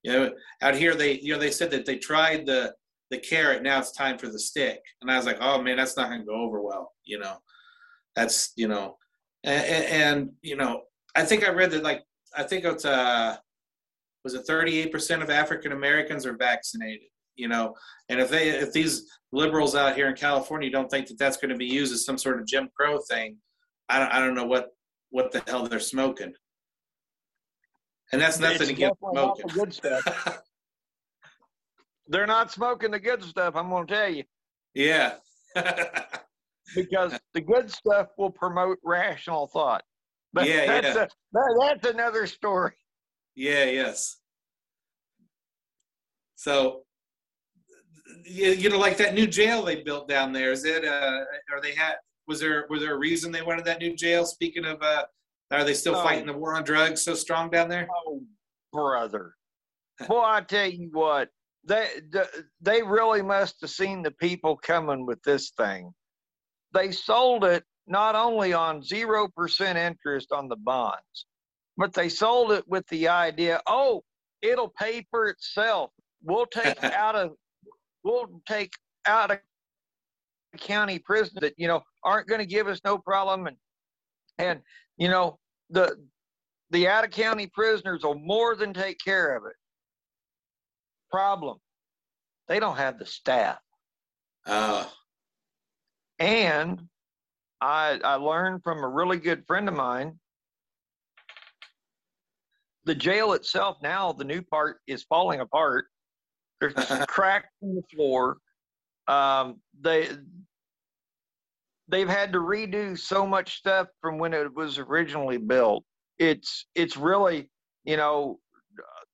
You know, out here they, you know, they said that they tried the the carrot, now it's time for the stick, and I was like, oh man, that's not going to go over well. You know, that's you know and, and, you know i think i read that like i think it's uh was it 38% of african americans are vaccinated you know and if they if these liberals out here in california don't think that that's going to be used as some sort of jim crow thing i don't, I don't know what what the hell they're smoking and that's nothing It's against smoking the good stuff. They're not smoking the good stuff, I'm going to tell you, yeah because the good stuff will promote rational thought. But Yeah, that's, yeah. A, that, that's another story. Yeah, yes. So, you, you know, like that new jail they built down there. Is it? Uh, are they had? Was there? Was there a reason they wanted that new jail? Speaking of, uh, are they still No. fighting the war on drugs so strong down there? Oh, brother. Boy, I tell you what, they they really must have seen the people coming with this thing. They sold it not only on zero percent interest on the bonds, but they sold it with the idea, oh, it'll pay for itself. We'll take out of we'll take out of county prisoners that you know aren't going to give us no problem and and you know the the out of county prisoners will more than take care of it. Problem. They don't have the staff. Oh, and i i learned from a really good friend of mine the jail itself now the new part is falling apart there's cracks in the floor. Um, they they've had to redo so much stuff from when it was originally built. It's it's really you know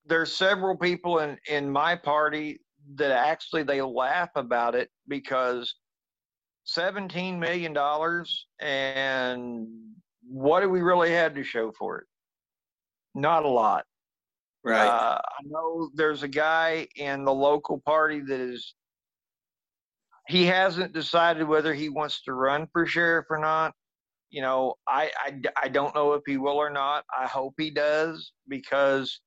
there's several people in in my party that actually they laugh about it because 17 million dollars and what do we really have to show for it? Not a lot right. uh, i know there's a guy in the local party that is he hasn't decided whether he wants to run for sheriff or not. You know, I, I, I don't know if he will or not. I hope he does because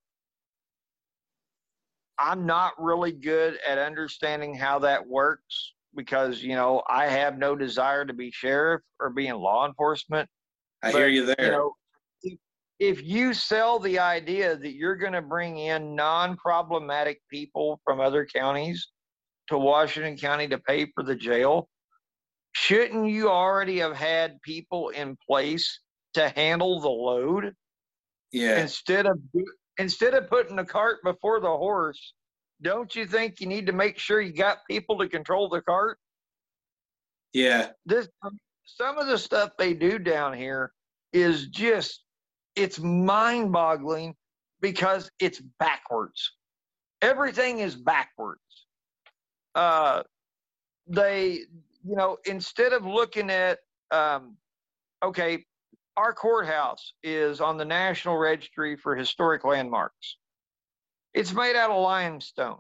I'm not really good at understanding how that works because, you know, I have no desire to be sheriff or be in law enforcement. I but, hear you there. You know, if, you sell the idea that you're going to bring in non problematic people from other counties to Washington County to pay for the jail, shouldn't you already have had people in place to handle the load yeah. instead of instead of putting the cart before the horse? Don't you think you need to make sure you got people to control the cart? Yeah. This some of the stuff they do down here is just it's mind-boggling because it's backwards. Everything is backwards uh, they, you know, instead of looking at, um, okay, our courthouse is on the National Registry for Historic Landmarks. It's made out of limestone.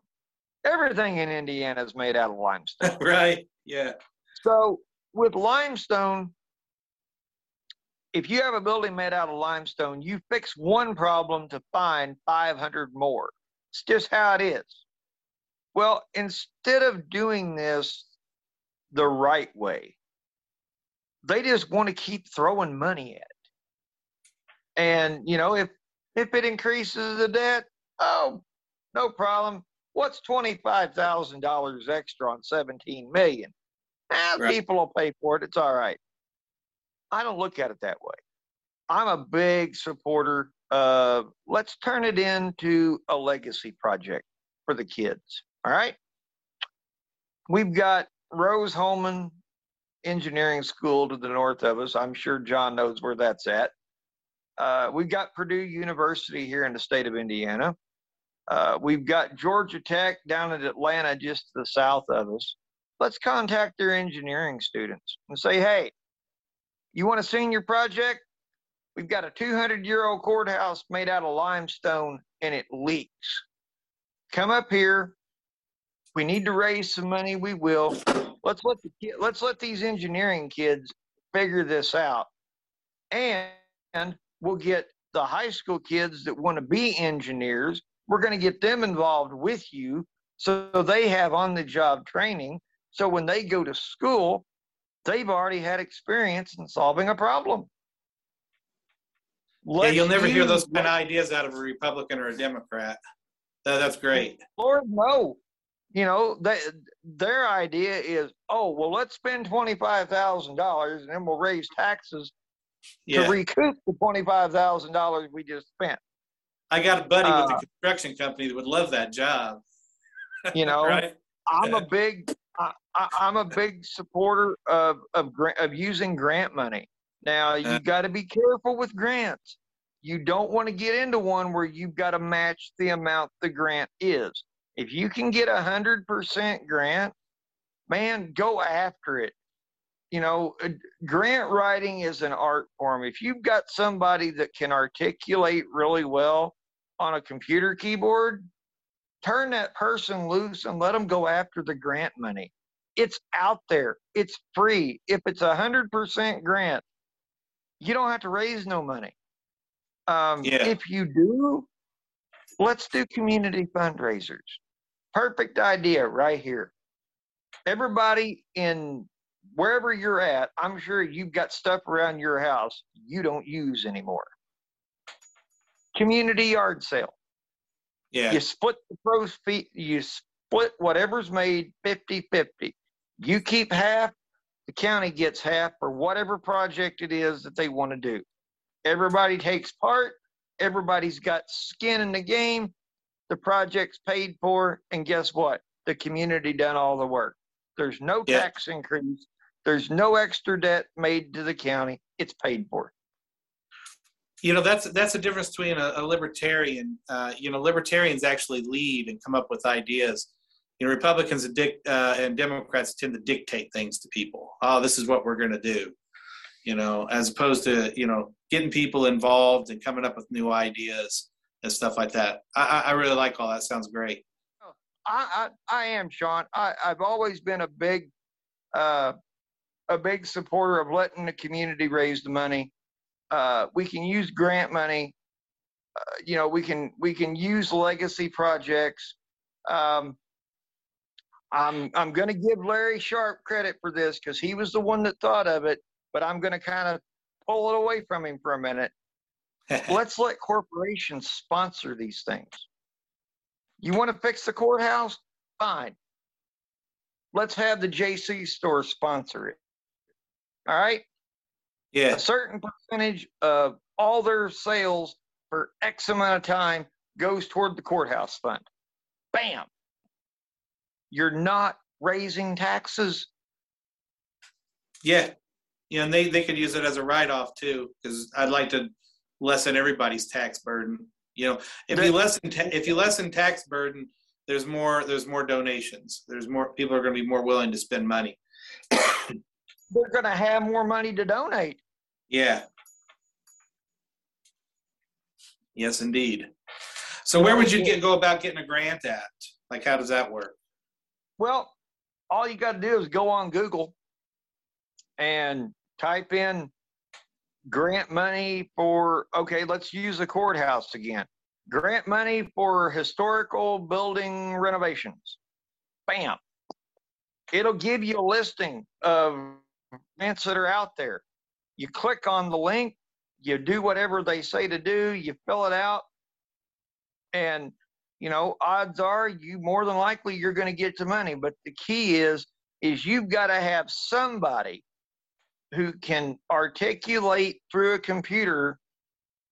Everything in Indiana is made out of limestone. right. Yeah. So with limestone, if you have a building made out of limestone, you fix one problem to find 500 more. It's just how it is. Well, instead of doing this the right way, they just want to keep throwing money at it. And, you know, if if it increases the debt, oh, no problem. What's $25,000 extra on 17 million? Eh, right. people will pay for it. It's all right. I don't look at it that way. I'm a big supporter of let's turn it into a legacy project for the kids. All right. We've got Rose Hulman Engineering School to the north of us. I'm sure John knows where that's at. Uh, we've got Purdue University here in the state of Indiana. Uh, we've got Georgia Tech down in Atlanta, just to the south of us. Let's contact their engineering students and say, hey, you want a senior project? We've got a 200 year old courthouse made out of limestone and it leaks. Come up here, we need to raise some money, we will. Let's let the let's let these engineering kids figure this out, and we'll get the high school kids that want to be engineers. We're going to get them involved with you, so they have on-the-job training. So when they go to school, they've already had experience in solving a problem. Let's yeah, you'll never hear those kind of ideas out of a Republican or a Democrat. That, that's great. Lord, no you know, they, their idea is, oh, well, let's spend twenty-five thousand dollars, and then we'll raise taxes yeah. to recoup the twenty-five thousand dollars we just spent. I got a buddy uh, with a construction company that would love that job. You know, right? I'm a big, I, am a big supporter of of of using grant money. Now you uh, got to be careful with grants. You don't want to get into one where you've got to match the amount the grant is if you can get a hundred percent grant, man, go after it. You know, uh, grant writing is an art form. If you've got somebody that can articulate really well on a computer keyboard, turn that person loose and let them go after the grant money. It's out there. It's free. If it's a hundred percent grant, you don't have to raise no money. Um, Yeah. If you do, let's do community fundraisers. Perfect idea right here. Everybody in wherever you're at, I'm sure you've got stuff around your house you don't use anymore. Community yard sale. Yeah. You split the profit, you split whatever's made 50 50. You keep half, the county gets half for whatever project it is that they want to do. Everybody takes part, everybody's got skin in the game, the project's paid for, and guess what? The community done all the work. There's no Yeah. tax increase, there's no extra debt made to the county, it's paid for. you know that's that's the difference between a, a libertarian uh, you know libertarians actually lead and come up with ideas you know republicans and, dic- uh, and democrats tend to dictate things to people oh this is what we're going to do you know as opposed to you know getting people involved and coming up with new ideas and stuff like that i, I really like all that sounds great I, I, I am Sean. I, I've always been a big, uh, a big supporter of letting the community raise the money. Uh, we can use grant money. Uh, you know, we can we can use legacy projects. Um, I'm I'm going to give Larry Sharpe credit for this because he was the one that thought of it. But I'm going to kind of pull it away from him for a minute. Let's let corporations sponsor these things. You want to fix the courthouse? Fine. Let's have the JC store sponsor it. All right. yeah A certain percentage of all their sales for X amount of time goes toward the courthouse fund. Bam. You're not raising taxes. yeah. You know and they, they could use it as a write-off too because i'd like to lessen everybody's tax burden you know. If you lessen ta- if you lessen tax burden there's more there's more donations. There's more people are going to be more willing to spend money. They're going to have more money to donate. yeah. Yes indeed. So where would you get go about getting a grant at? Like how does that work Well, all you got to do is go on Google and type in grant money for, okay, let's use the courthouse again. Grant money for historical building renovations. Bam. It'll give you a listing of grants that are out there. You click on the link, you do whatever they say to do, you fill it out, and you know, odds are you more than likely you're going to get the money. But the key is, is you've got to have somebody who can articulate through a computer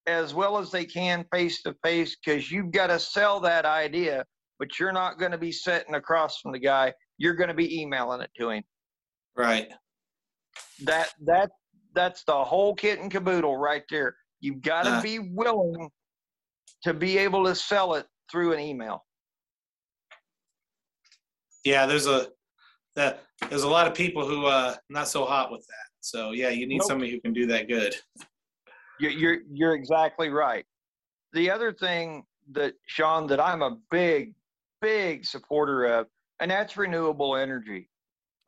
as well as they can face to face because you've got to sell that idea, but you're not going to be sitting across from the guy. You're going to be emailing it to him. right That that that's the whole kit and caboodle right there. You've got to Uh. be willing to be able to sell it through an email. yeah there's a that there's a lot of people who uh not so hot with that so yeah you need Nope. somebody who can do that good You're, you're you're exactly right. The other thing that Sean that I'm a big big supporter of, and that's renewable energy.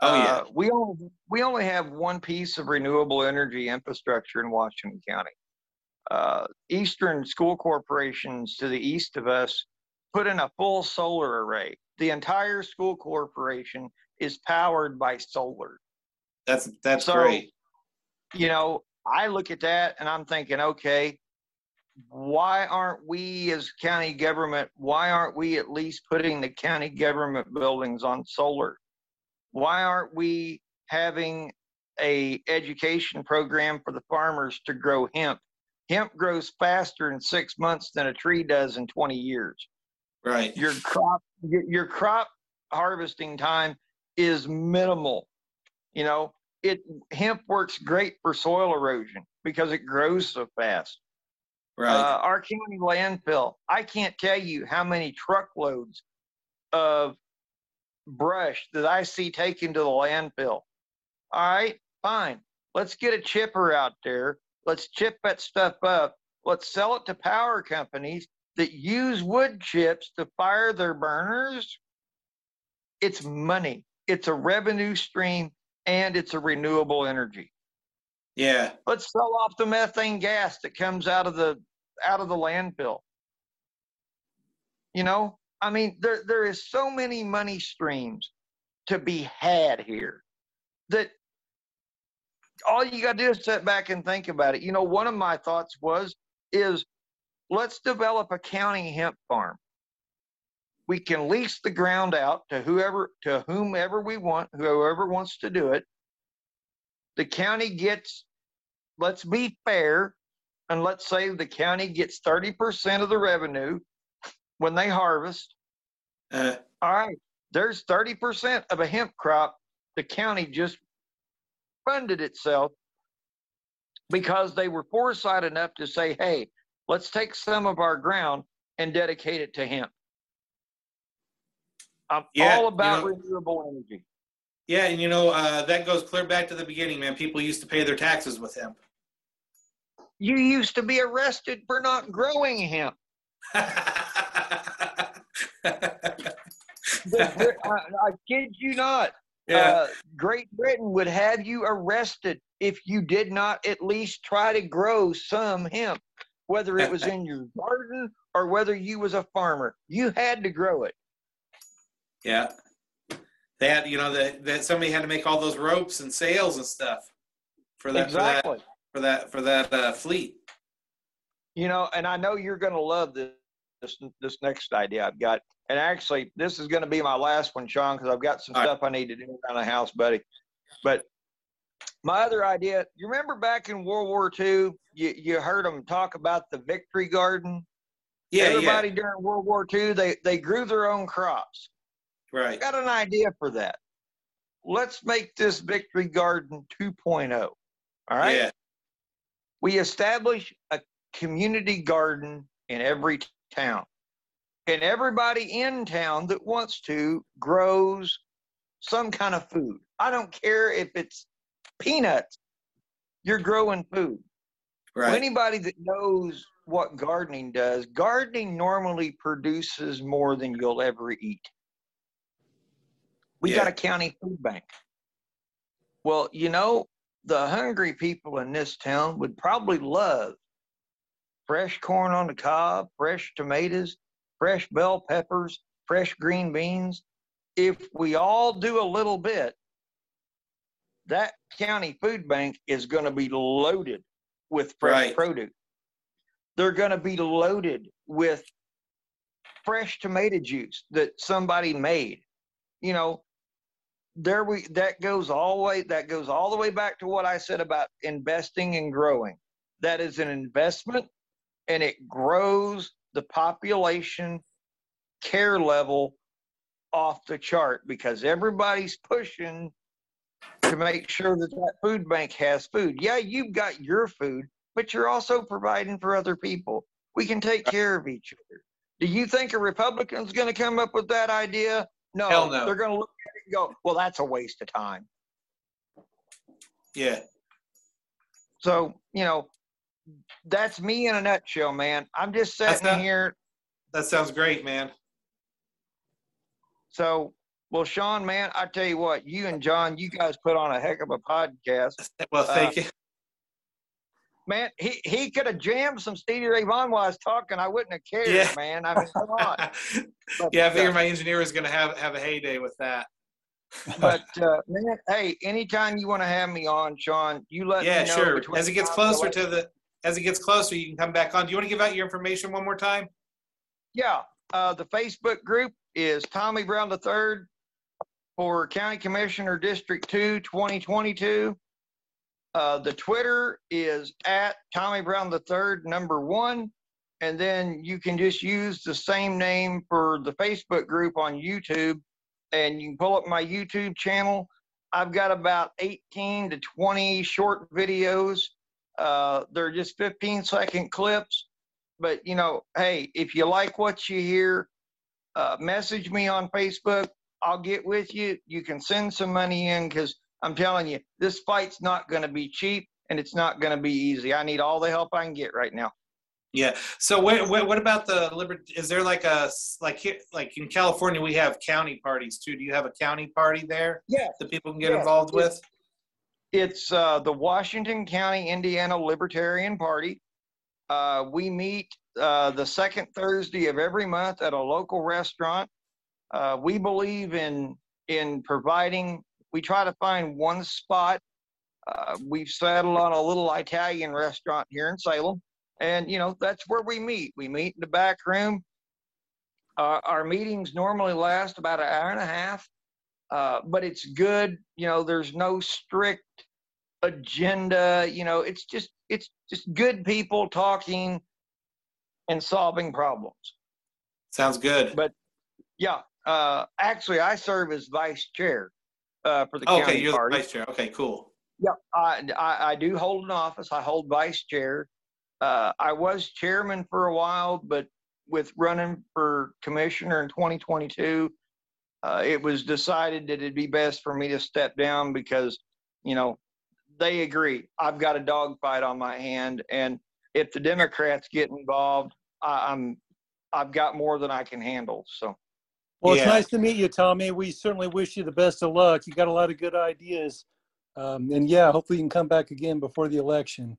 oh yeah Uh, we only we only have one piece of renewable energy infrastructure in Washington County. Uh, Eastern school corporations to the east of us put in a full solar array. The entire school corporation is powered by solar. that's that's So, great You know, I look at that and I'm thinking, okay, why aren't we as county government, why aren't we at least putting the county government buildings on solar? Why aren't we having a education program for the farmers to grow hemp? Hemp grows faster in six months than a tree does in 20 years. Right. Your crop your, crop harvesting time is minimal. You know it hemp works great for soil erosion because it grows so fast. Right. Uh, our county landfill i can't tell you how many truckloads of brush that i see taken to the landfill. All right fine. Let's get a chipper out there let's chip that stuff up let's sell it to power companies that use wood chips to fire their burners, it's money. It's a revenue stream and it's a renewable energy. Yeah. Let's sell off the methane gas that comes out of the out of the landfill. You know, I mean, there there is so many money streams to be had here that all you got to do is sit back and think about it. You know, one of my thoughts was is let's develop a county hemp farm. We can lease the ground out to whoever to whomever we want, whoever wants to do it. The county gets let's be fair and let's say the county gets 30% of the revenue when they harvest. Uh, All right, there's 30% of a hemp crop the county just funded itself because they were foresight enough to say, hey, let's take some of our ground and dedicate it to hemp. I'm Yeah, all you about know- renewable energy. yeah, and you know uh, that goes clear back to the beginning, man. People used to pay their taxes with hemp. You used to be arrested for not growing hemp. I, I kid you not. Yeah. uh, Great Britain would have you arrested if you did not at least try to grow some hemp, whether it was in your garden or whether you was a farmer. You had to grow it. Yeah. They had, you know, that that somebody had to make all those ropes and sails and stuff for that exactly. for that for that for that uh, fleet. You know, and I know you're going to love this, this this next idea I've got. And actually, this is going to be my last one, Sean, because I've got some All right. stuff I need to do around the house, buddy. But my other idea, you remember back in World War II, you, you heard them talk about the Victory Garden. Yeah, Everybody during World War II, they they grew their own crops. yeah, right. got an idea for that. Let's make this Victory Garden 2.0. All right. Yeah, We establish a community garden in every town. And everybody in town that wants to grows some kind of food. I don't care if it's peanuts, you're growing food. right. Anybody that knows what gardening does, gardening normally produces more than you'll ever eat. We got a county food bank. Well, you know, the hungry people in this town would probably love fresh corn on the cob, fresh tomatoes, fresh bell peppers, fresh green beans. If we all do a little bit, that county food bank is going to be loaded with fresh Right. produce. They're going to be loaded with fresh tomato juice that somebody made. You know, there we that goes all the way that goes all the way back to what I said about investing and growing. That is an investment and it grows the population care level off the chart because everybody's pushing to make sure that that food bank has food. Yeah, you've got your food, but you're also providing for other people. We can take care of each other. Do you think a Republican's going to come up with that idea? No, no. they're going to look at it and go, "Well, that's a waste of time." Yeah. So, you know, that's me in a nutshell, man. I'm just sitting not- here. That sounds great, man. So, well, Sean, man, I tell you what, you and John, you guys put on a heck of a podcast. Well, thank you. Man, he, he could have jammed some Stevie Ray Vaughan while I was talking. I wouldn't have cared, Yeah. man. I mean, come on. But, yeah, I uh, figure my engineer is going to have have a heyday with that. but uh, man, hey, anytime you want to have me on, Sean, you let yeah, me know. Yeah, sure. As it gets closer to the as it gets closer, you can come back on. Do you want to give out your information one more time? Yeah, uh, the Facebook group is Tommy Brown the Third for County Commissioner District Two, 2022. Uh, the Twitter is at Tommy Brown Third, number one, and then you can just use the same name for the Facebook group on YouTube, and you can pull up my YouTube channel. I've got about 18 to 20 short videos. Uh, they're just 15 second clips but you know, hey, if you like what you hear, uh, message me on Facebook. I'll get with you. You can send some money in because I'm telling you, this fight's not going to be cheap and it's not going to be easy. I need all the help I can get right now. Yeah. So what, what, what about the liberty? is there like a like here, like in California, we have county parties too. Do you have a county party there Yeah. that people can get Yeah, involved with? It's uh, the Washington County Indiana Libertarian Party. Uh, we meet uh, the second Thursday of every month at a local restaurant. Uh, we believe in in providing. We try to find one spot. Uh, we've settled on a little Italian restaurant here in Salem, and you know that's where we meet. We meet in the back room. Uh, our meetings normally last about an hour and a half, uh, but it's good. You know, there's no strict agenda. You know, it's just it's just good people talking and solving problems. Sounds good. But yeah, uh, actually, I serve as vice chair uh, for the Okay, county you're the vice chair. Okay, cool. Yeah, I, I, I do hold an office. I hold vice chair. Uh, I was chairman for a while, but with running for commissioner in 2022, uh, it was decided that it'd be best for me to step down because, you know, they agree. I've got a dogfight on my hand, and if the Democrats get involved, I, I'm I've got more than I can handle. So Well, it's nice to meet you, Tommy. We certainly wish you the best of luck. You got a lot of good ideas. Um, and yeah, hopefully you can come back again before the election.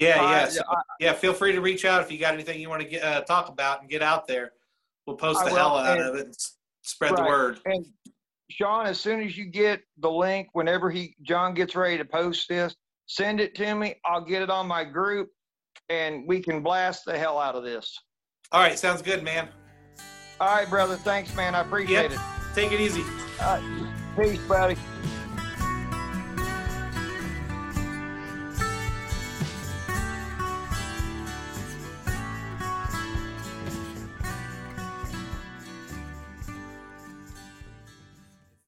Yeah, I- yeah. So, yeah, feel free to reach out if you got anything you want to get, uh, talk about and get out there. We'll post I the will, hell out and- of it spread the word. And Sean, as soon as you get the link, whenever he John gets ready to post this, send it to me. I'll get it on my group, and we can blast the hell out of this. All right, sounds good, man. All right, brother. Thanks, man. I appreciate Yep. Take it easy. it. Uh, peace, buddy.